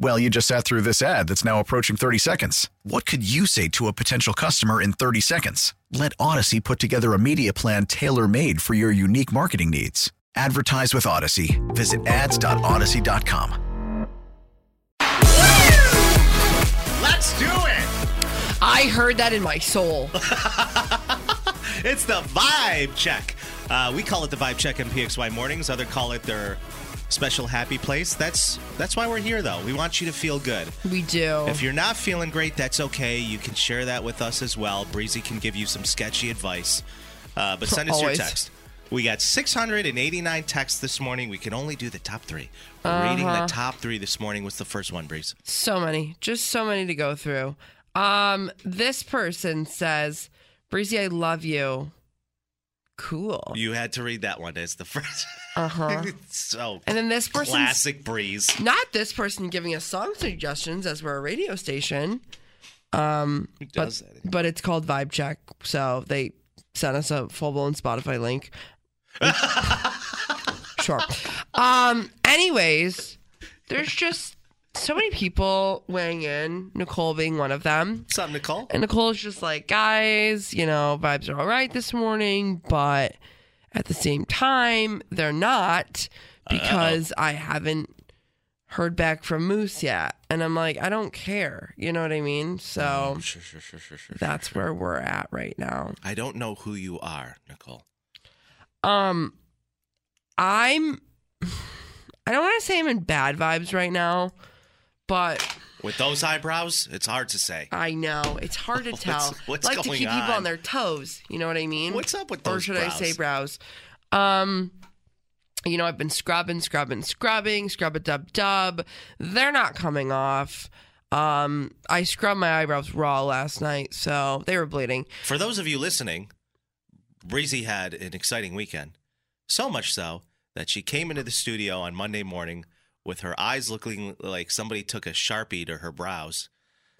Well, you just sat through this ad that's now approaching 30 seconds. What could you say to a potential customer in 30 seconds? Let Audacy put together a media plan tailor made for your unique marketing needs. Advertise with Audacy. Visit ads.audacy.com. Let's do it. I heard that in my soul. It's the vibe check. Uh, we call it the vibe check in PXY mornings. Other call it their special happy place. That's that's why we're here, though. We want you to feel good. We do. If you're not feeling great, that's okay. You can share that with us as well. Breezy can give you some sketchy advice. Uh, but send us Always. your text. We got 689 texts this morning. We can only do the top three. We're Reading Uh-huh. the top three this morning was the first one, Breeze. So many, just so many to go through. Um, this person says, "Breezy, I love you." Cool. You had to read that one It's the first. Uh huh. so And then this person classic Breeze. not this person giving us song suggestions as we're a radio station. Um, Who but does that? but it's called Vibe Check, so they sent us a full blown Spotify link. sure. Um. Anyways, there's just so many people weighing in. Nicole being one of them. What's up, Nicole? And Nicole's just like, guys, you know, vibes are all right this morning, but at the same time, they're not because I haven't heard back from Moose yet. And I'm like, I don't care. You know what I mean? So sure, sure, sure, sure. that's where we're at right now. I don't know who you are, Nicole. Um, I'm, I don't want to say I'm in bad vibes right now, but With those eyebrows, it's hard to say. I know it's hard to What's- tell. what's like to keep people on? on their toes. You know what I mean? What's up with those? or should I say brows? brows? Um, you know, I've been scrubbing, scrubbing, scrubbing, scrub a dub dub. They're not coming off. Um, I scrubbed my eyebrows raw last night, so they were bleeding. For those of you listening, Breezy had an exciting weekend. So much so that she came into the studio on Monday morning with her eyes looking like somebody took a sharpie to her brows.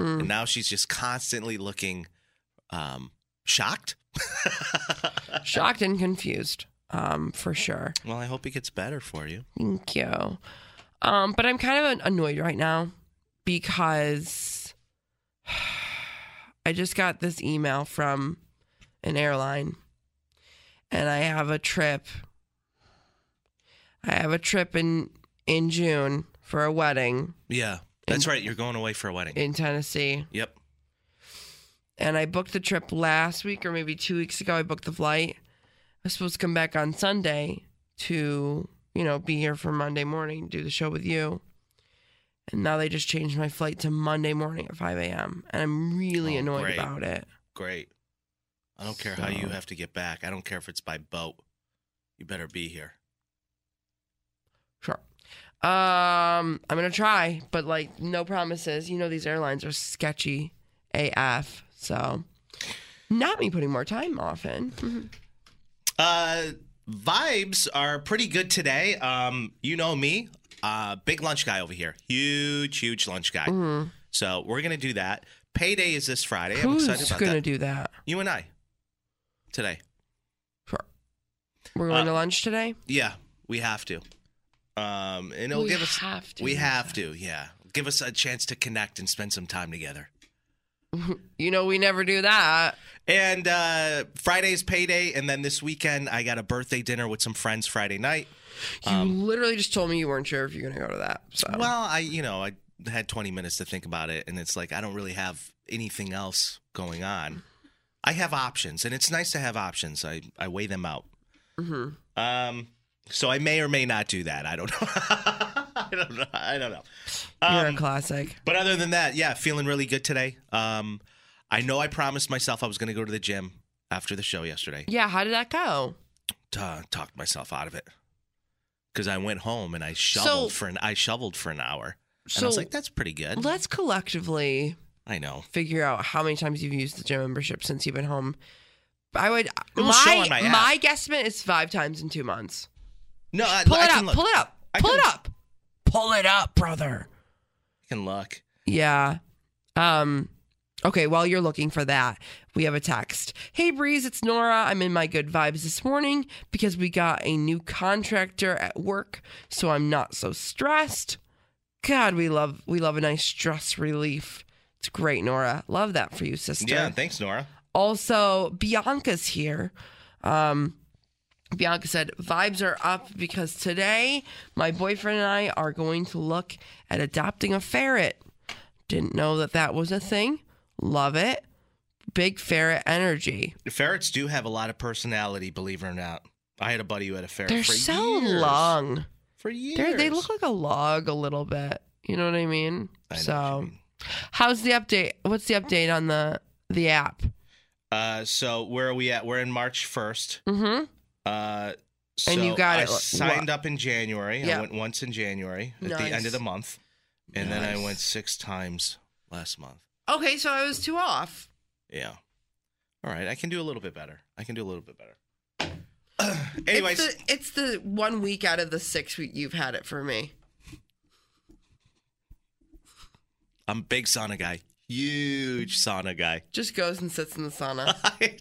Mm. And now she's just constantly looking um, shocked. Shocked and confused, um, for sure. Well, I hope it gets better for you. Thank you. Um, but I'm kind of annoyed right now because I just got this email from an airline and I have a trip. I have a trip in in June for a wedding Yeah, that's right. You're going away for a wedding. in Tennessee. Yep. And I booked the trip last week or maybe 2 weeks ago I booked the flight. I was supposed to come back on Sunday to, you know, be here for Monday morning, do the show with you. And now they just changed my flight to Monday morning at 5 a.m. And I'm really Oh, annoyed great. about it. Great. I don't care how you So- have to get back. I don't care if it's by boat. You better be here. Sure. Um, I'm gonna try, but like no promises. You know these airlines are sketchy AF. So not me putting more time off in. Uh, vibes are pretty good today. Um, you know me, uh, big lunch guy over here, huge, huge lunch guy. Mhm. So we're gonna do that. Payday is this Friday. I'm Who's excited about gonna that. do that? You and I today. Sure. We're going Uh, to lunch today. Yeah, we have to. Um, and it'll We give us. have to, We have to. Yeah, give us a chance to connect and spend some time together. You know we never do that. And uh, Friday's payday, and then this weekend I got a birthday dinner with some friends Friday night. You literally just told me you weren't sure if you're gonna go to that. So Well, I you know I had 20 minutes to think about it, and it's like I don't really have anything else going on. I have options, and it's nice to have options. I I weigh them out. Mhm. Um, so I may or may not do that. I don't know. I don't know. I don't know. You're a Um, classic. But other than that, yeah, feeling really good today. Um, I know I promised myself I was going to go to the gym after the show yesterday. Yeah, how did that go? Ta- talked myself out of it because I went home and I shoveled So- for an I shoveled for an hour. And I was like, that's pretty good. let's collectively I know. figure out how many times you've used the gym membership since you've been home. I would my show on my my guesstimate is five times in two months. No, I, Pull I it can up. look. Pull it up. I Pull can- it up. Pull it up, brother. I can look. Yeah. Um okay, while you're looking for that, we have a text. Hey Breeze, it's Nora. I'm in my good vibes this morning because we got a new contractor at work, so I'm not so stressed. God, we love we love a nice stress relief. It's great, Nora. Love that for you, sister. Yeah, thanks, Nora. Also, Bianca's here. Um, Bianca said, Vibes are up because today my boyfriend and I are going to look at adopting a ferret. Didn't know that that was a thing. Love it. Big ferret energy. Ferrets do have a lot of personality, believe it or not. I had a buddy who had a ferret They're for so years. long. For years. They're, they look like a log a little bit. You know what I mean? I know what you so, mean. how's the update? What's the update on the the app? Uh, so where are we at? We're in March first. Mm-hmm. Uh, so And you got I it, what- signed up in January. Yeah. I went once in January at the end of the month, and then I went six times last month. Okay, so I was two off. Yeah. All right, I can do a little bit better. I can do a little bit better. Anyways, it's the, it's the one week out of the six week you've had it for me. I'm a big sauna guy. Huge sauna guy. Just goes and sits in the sauna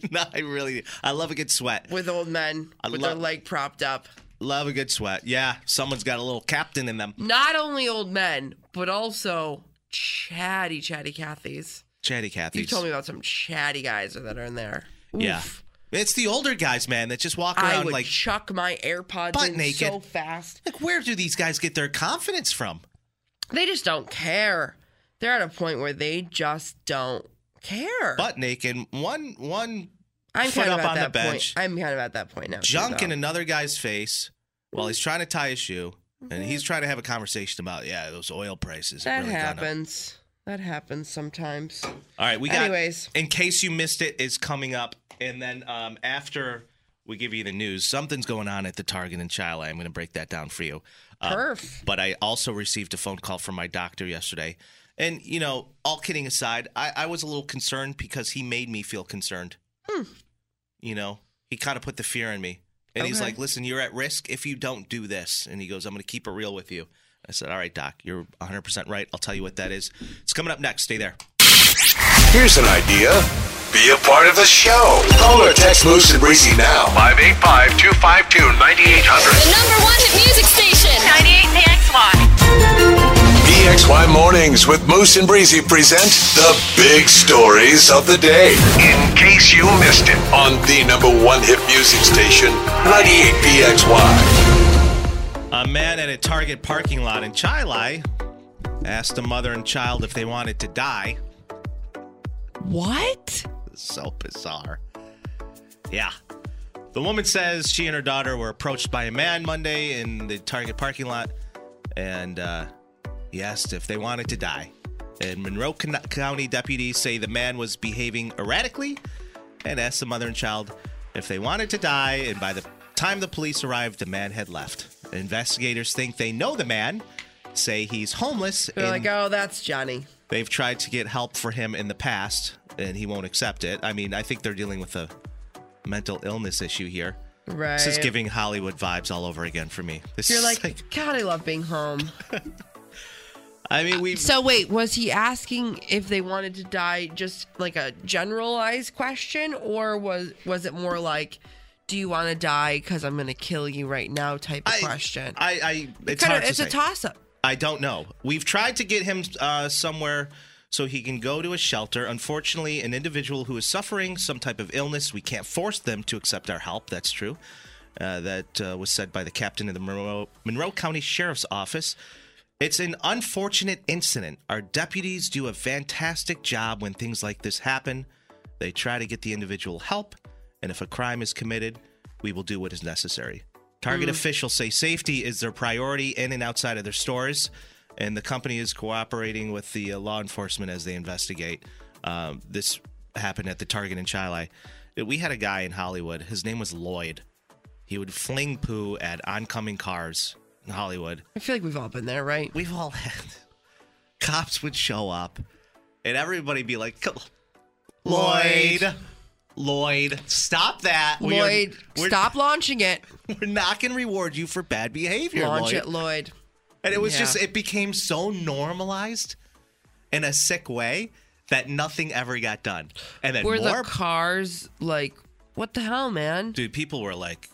no, I really, I love a good sweat. with old men I with their love- leg propped up. Love a good sweat. Yeah, someone's got a little captain in them. Not only old men, but also chatty, chatty Cathys. Chatty Cathy's. You told me about some chatty guys that are in there. Yeah. It's the older guys, man, that just walk I around would like, chuck my AirPods butt in naked. so fast. like, where do these guys get their confidence from? They just don't care. They're at a point where they just don't care. Butt naked, one one I'm foot kind of up at on that the bench. point. I'm kind of at that point now. too, in another guy's face while he's trying to tie a shoe, and he's trying to have a conversation about, yeah, those oil prices. Mm-hmm. That really happens. That happens sometimes. All right, we got. Anyways. in case you missed it, is coming up, and then um, after we give you the news, something's going on at the Target in Chili. I'm going to break that down for you. Uh, Perf. But I also received a phone call from my doctor yesterday, and you know, all kidding aside, I, I was a little concerned because he made me feel concerned. Hmm. You know, he kind of put the fear in me, and he's like, "Listen, you're at risk if you don't do this." And he goes, "I'm going to keep it real with you." I said, "All right, doc, you're 100 percent right. I'll tell you what that is. It's coming up next. Stay there." Here's an idea. Be a part of the show. Call or text Moose and Breezy now. 585 252 9800. The number one hit music station. 98 PXY. PXY Mornings with Moose and Breezy present the big stories of the day. In case you missed it, on the number one hit music station, 98 PXY. A man at a Target parking lot in Chili asked a mother and child if they wanted to die. What? So bizarre. Yeah. The woman says she and her daughter were approached by a man Monday in the Target parking lot, and uh, he asked if they wanted to die. And Monroe County deputies say the man was behaving erratically and asked the mother and child if they wanted to die. And by the time the police arrived, the man had left. Investigators think they know the man, say he's homeless. They're like, oh, that's Johnny. They've tried to get help for him in the past, and he won't accept it. I mean, I think they're dealing with a mental illness issue here. Right. This is giving Hollywood vibes all over again for me. This You're is like, God, I love being home. I mean, we. So wait, was he asking if they wanted to die just like a generalized question, or was was it more like, do you want to die because I'm going to kill you right now type of I- question? I, I it's hard to it's a toss up. I don't know. We've tried to get him uh, somewhere so he can go to a shelter. Unfortunately, an individual who is suffering some type of illness, we can't force them to accept our help. That's true. Uh, that uh, was said by the captain of the Monroe, Monroe County Sheriff's Office. It's an unfortunate incident. Our deputies do a fantastic job when things like this happen. They try to get the individual help, and if a crime is committed, we will do what is necessary. Target officials say safety is their priority in and outside of their stores, and the company is cooperating with the uh, law enforcement as they investigate. Um, this happened at the Target in Chili. We had a guy in Hollywood. His name was Lloyd. He would fling poo at oncoming cars in Hollywood. I feel like we've all been there, right? We've all had cops would show up, and everybody be like, "Come on, Lloyd." Lloyd. Stop that. We Lloyd, we're- stop launching it. We're not going to reward you for bad behavior, Launch Lloyd. it, Lloyd. And it was Yeah. just, it became so normalized in a sick way that nothing ever got done. And then Were more, the cars like, what the hell, man? dude, people were like,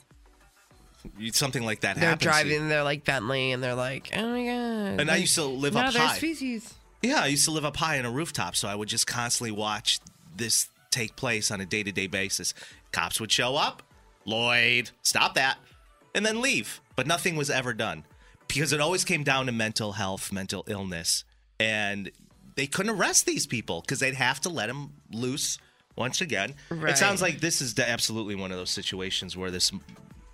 something like that they're happens. driving their like Bentley and they're like, oh my god. And I used to live now up there's high. feces. Yeah, I used to live up high on a rooftop, so I would just constantly watch this take place on a day to day basis. Cops would show up, Lloyd, stop that, and then leave. But nothing was ever done because it always came down to mental health, mental illness, and they couldn't arrest these people because they'd have to let them loose once again. Right. It sounds like this is absolutely one of those situations where this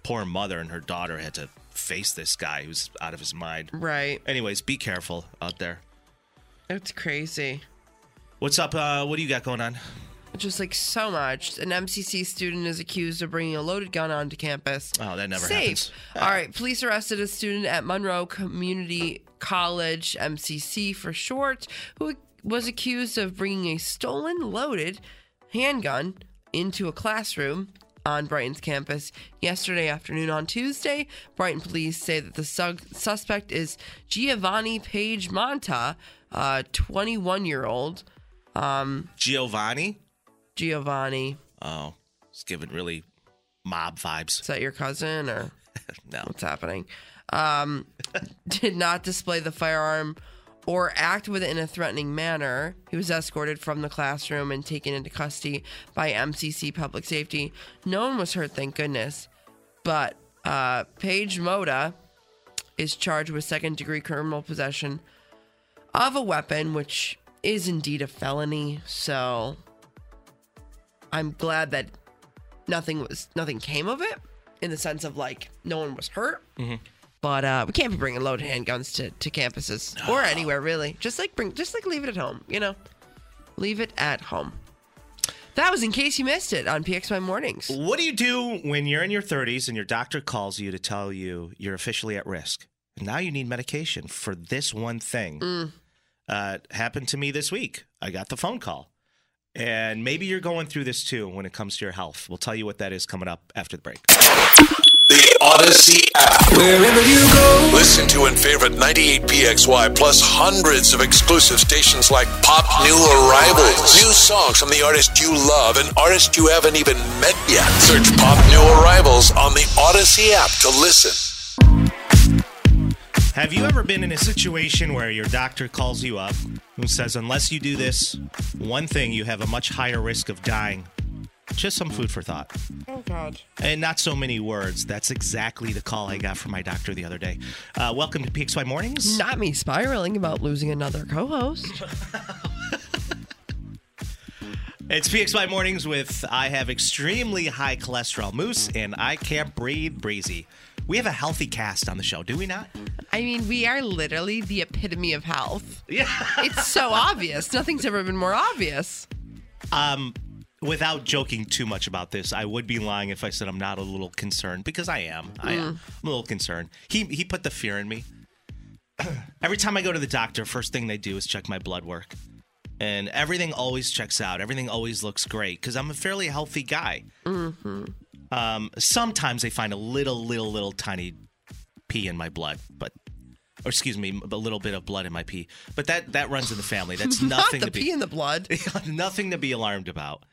poor mother and her daughter had to face this guy who's out of his mind. Right. Anyways, be careful out there. It's crazy. What's up? Uh, what do you got going on? Just like so much. An MCC student is accused of bringing a loaded gun onto campus. Oh, that never Safe. happens. All right. Police arrested a student at Monroe Community College, MCC for short, who was accused of bringing a stolen loaded handgun into a classroom on Brighton's campus yesterday afternoon. On Tuesday, Brighton police say that the su- suspect is Giovanni Page Monta, a 21 year old. Um, Giovanni? Giovanni. Oh, it's giving really mob vibes. Is that your cousin or no? what's happening? Um, did not display the firearm or act with it in a threatening manner. He was escorted from the classroom and taken into custody by MCC Public Safety. No one was hurt, thank goodness. But uh, Paige Moda is charged with second degree criminal possession of a weapon, which is indeed a felony. So I'm glad that nothing was nothing came of it in the sense of like no one was hurt. But uh, we can't be bringing loaded handguns to, to campuses or anywhere really. Just like bring, just like leave it at home. You know, leave it at home. That was in case you missed it on PXY Mornings. What do you do when you're in your 30s and your doctor calls you to tell you you're officially at risk? Now you need medication for this one thing. Uh, happened to me this week. I got the phone call. And maybe you're going through this too when it comes to your health. We'll tell you what that is coming up after the break. The Audacy app. Wherever you go. Listen to and favorite 98PXY plus hundreds of exclusive stations like Pop New Arrivals. New songs from the artist you love and artists you haven't even met yet. Search Pop New Arrivals on the Audacy app to listen. Have you ever been in a situation where your doctor calls you up and says, unless you do this one thing, you have a much higher risk of dying? Just some food for thought. Oh God. And not so many words. That's exactly the call I got from my doctor the other day. Uh, welcome to PXY Mornings. Not me spiraling about losing another co-host. It's PXY Mornings with I have extremely high cholesterol moose and I can't breathe breezy. We have a healthy cast on the show, do we not? I mean, we are literally the epitome of health. Yeah. It's so obvious. Nothing's ever been more obvious. Um, without joking too much about this, I would be lying if I said I'm not a little concerned because I am. I am. I'm a little concerned. He he put the fear in me. Every time I go to the doctor, first thing they do is check my blood work. And everything always checks out. Everything always looks great because I'm a fairly healthy guy. Mm-hmm. Um, sometimes they find a little, little, little tiny pee in my blood, but or excuse me, a little bit of blood in my pee. But that that runs in the family. That's nothing Not the to be pee in the blood. nothing to be alarmed about.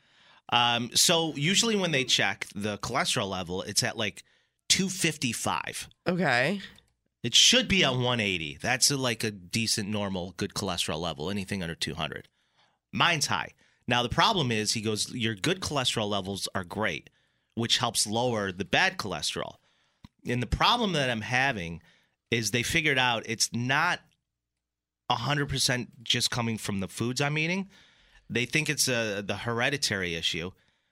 Um, so usually when they check the cholesterol level, it's at like 255. Okay. It should be at 180. That's a, like a decent, normal, good cholesterol level. Anything under 200. Mine's high. Now the problem is, he goes, your good cholesterol levels are great, which helps lower the bad cholesterol. And the problem that I'm having is they figured out it's not 100% just coming from the foods I'm eating. They think it's a, the hereditary issue.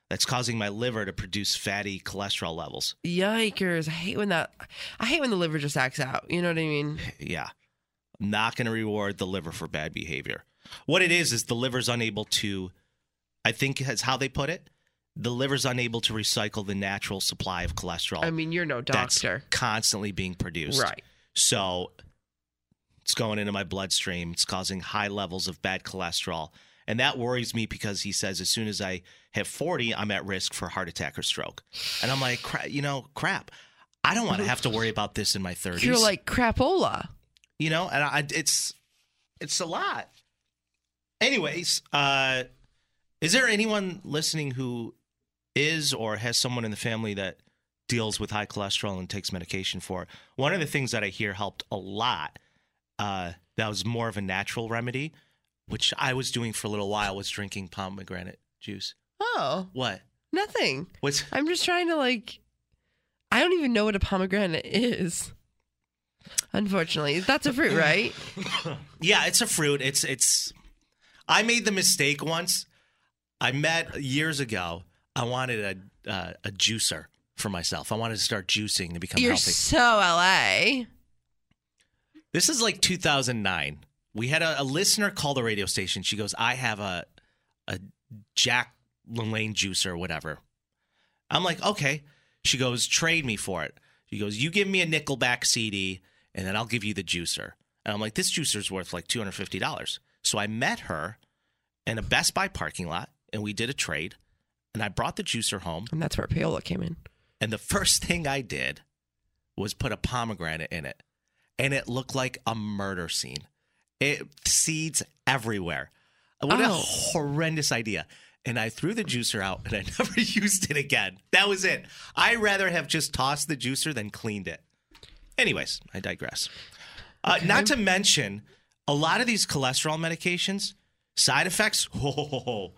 that's causing my liver to produce fatty cholesterol levels. Yikers! I hate when that. I hate when the liver just acts out. You know what I mean? Yeah. I'm not going to reward the liver for bad behavior. What it is, is the liver's unable to, I think that's how they put it. The liver's unable to recycle the natural supply of cholesterol. I mean, you're no doctor. that's doctor, constantly being produced. right? So it's going into my bloodstream. It's causing high levels of bad cholesterol. And that worries me because he says as soon as I hit 40, I'm at risk for heart attack or stroke. And I'm like, cra- you know, crap. I don't want to have to worry about this in my 30s. You're like crapola. you know, and I, it's it's a lot. Anyways, uh, is there anyone listening who is or has someone in the family that deals with high cholesterol and takes medication for it? One of the things that I hear helped a lot uh, that was more of a natural remedy, which I was doing for a little while, was drinking pomegranate juice. Oh, What? nothing. What's I'm just trying to like. I don't even know what a pomegranate is. Unfortunately, that's a fruit, right? Yeah, it's a fruit. It's it's. I made the mistake once. I met years ago. I wanted a uh, a juicer for myself. I wanted to start juicing to become You're healthy. so LA. This is like 2009. We had a, a listener call the radio station. She goes, "I have a a Jack LaLanne juicer or whatever." I'm like, "Okay." She goes, "Trade me for it." She goes, "You give me a Nickelback CD, and then I'll give you the juicer." And I'm like, "This juicer's worth like two hundred fifty dollars." So I met her in a Best Buy parking lot, and we did a trade. And I brought the juicer home. And that's where payola came in. And the first thing I did was put a pomegranate in it. And it looked like a murder scene. It seeds everywhere. What a Oh. horrendous idea. And I threw the juicer out and I never used it again. That was it. I'd rather have just tossed the juicer than cleaned it. Anyways, I digress. Uh, not to mention, a lot of these cholesterol medications, side effects, oh,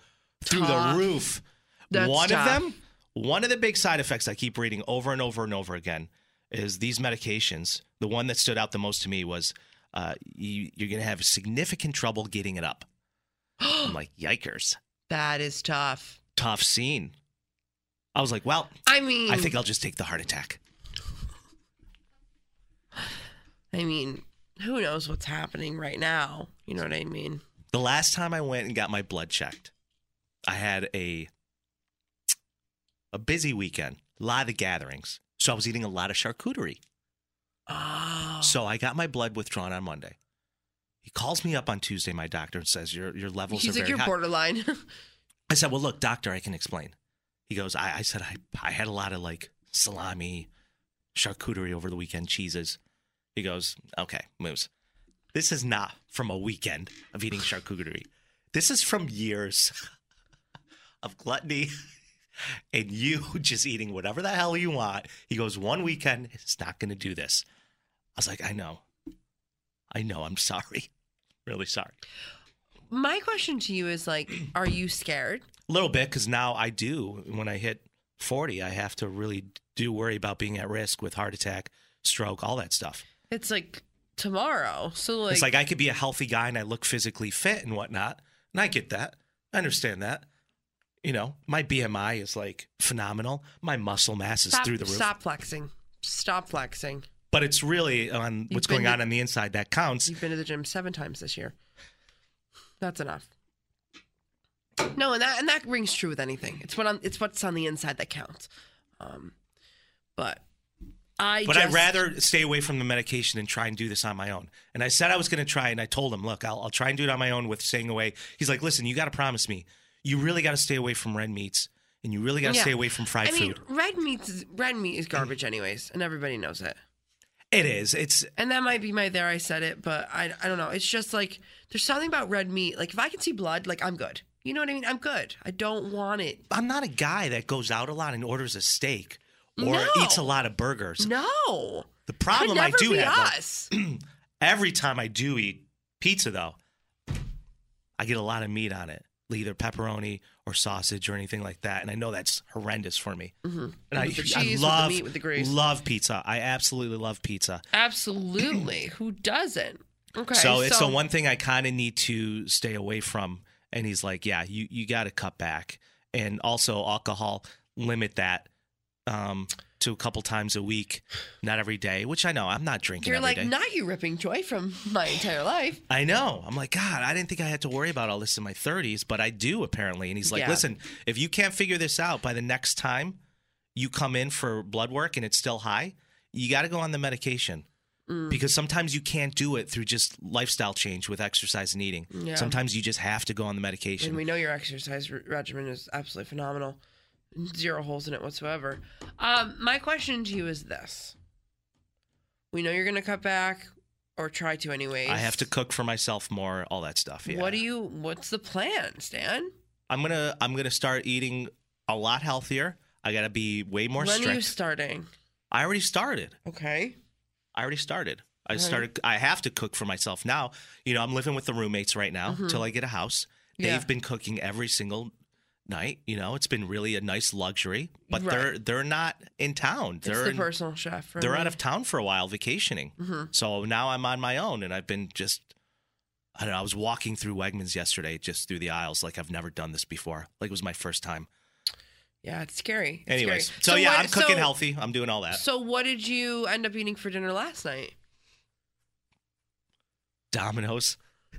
through Tough. the roof. That's One tough. of them, one of the big side effects I keep reading over and over and over again is these medications. The one that stood out the most to me was uh, you, you're going to have significant trouble getting it up. I'm like, yikers, That is tough. tough scene. I was like, well, I mean, I think I'll just take the heart attack. I mean, who knows what's happening right now? You know what I mean? The last time I went and got my blood checked, I had a a busy weekend, a lot of gatherings. So I was eating a lot of charcuterie. Oh, So I got my blood withdrawn on Monday. He calls me up on Tuesday, my doctor, and says your your levels he's are like very you're high. borderline. I said, "Well, look, doctor, I can explain." He goes, "I, I said I I had a lot of like salami, charcuterie over the weekend, cheeses." He goes, "Okay, Moose. This is not from a weekend of eating charcuterie. This is from years of gluttony." And you just eating whatever the hell you want. He goes, one weekend, it's not going to do this. I was like, I know. I know. I'm sorry. Really sorry. My question to you is like, are you scared? A little bit because now I do. When I hit 40, I have to really do worry about being at risk with heart attack, stroke, all that stuff. It's like tomorrow. So like, it's like I could be a healthy guy and I look physically fit and whatnot. And I get that. I understand that. You know, my BMI is like phenomenal. My muscle mass is stop, through the roof. stop flexing. Stop flexing. But it's really on what's been going to- on on the inside that counts. You've been to the gym seven times this year. That's enough. No, and that and that rings true with anything. It's what on it's what's on the inside that counts. Um, but I But just, I'd rather stay away from the medication and try and do this on my own. And I said I was going to try, and I told him, look, I'll, I'll try and do it on my own with staying away. He's like, listen, you got to promise me. You really got to stay away from red meats, and you really got to Yeah. stay away from fried I mean, food. red meat is red meat is garbage anyways, and everybody knows it. It is. It's And that might be my there I said it, but I I don't know. It's just like there's something about red meat. Like if I can see blood, like I'm good. You know what I mean? I'm good. I don't want it. I'm not a guy that goes out a lot and orders a steak or No. eats a lot of burgers. No. The problem I do have though, every time I do eat pizza, though, I get a lot of meat on it, either pepperoni or sausage or anything like that. And I know that's horrendous for me. And I, the I cheese, with the love, meat, with the grease. love pizza. I absolutely love pizza. Absolutely. Who doesn't? Okay. so it's the one thing I kind of need to stay away from. And he's like, "Yeah, you you got to cut back." and also alcohol. Limit that um, to a couple times a week, not every day. Which I know I'm not drinking. You're like, day. not you ripping joy from my entire life. I know. I'm like, God, I didn't think I had to worry about all this in my 30s, but I do apparently. And he's like, Yeah. listen, if you can't figure this out by the next time you come in for blood work and it's still high, you got to go on the medication. Mm. Because sometimes you can't do it through just lifestyle change with exercise and eating. Yeah. Sometimes you just have to go on the medication. And we know your exercise re- regimen is absolutely phenomenal. Zero holes in it whatsoever. Um, my question to you is this: We know you're going to cut back, or try to, anyways. I have to cook for myself more, all that stuff. Yeah. What do you? What's the plan, Stan? I'm gonna I'm gonna start eating a lot healthier. I gotta be way more when strict. are you starting? I already started. Okay. I already started. I Right. started. I have to cook for myself now. You know, I'm living with the roommates right now Mhm. till I get a house. They've been cooking every single night. You know, it's been really a nice luxury. But Right. they're they're not in town. It's They're the in- personal chef. They're me. out of town for a while vacationing. Mhm. So now I'm on my own, and I've been just. I don't know. I was walking through Wegmans yesterday, just through the aisles, like I've never done this before. Like it was my first time. Yeah, it's scary. It's Anyways, scary. so, yeah, what- I'm cooking so- healthy. I'm doing all that. So, what did you end up eating for dinner last night? Domino's.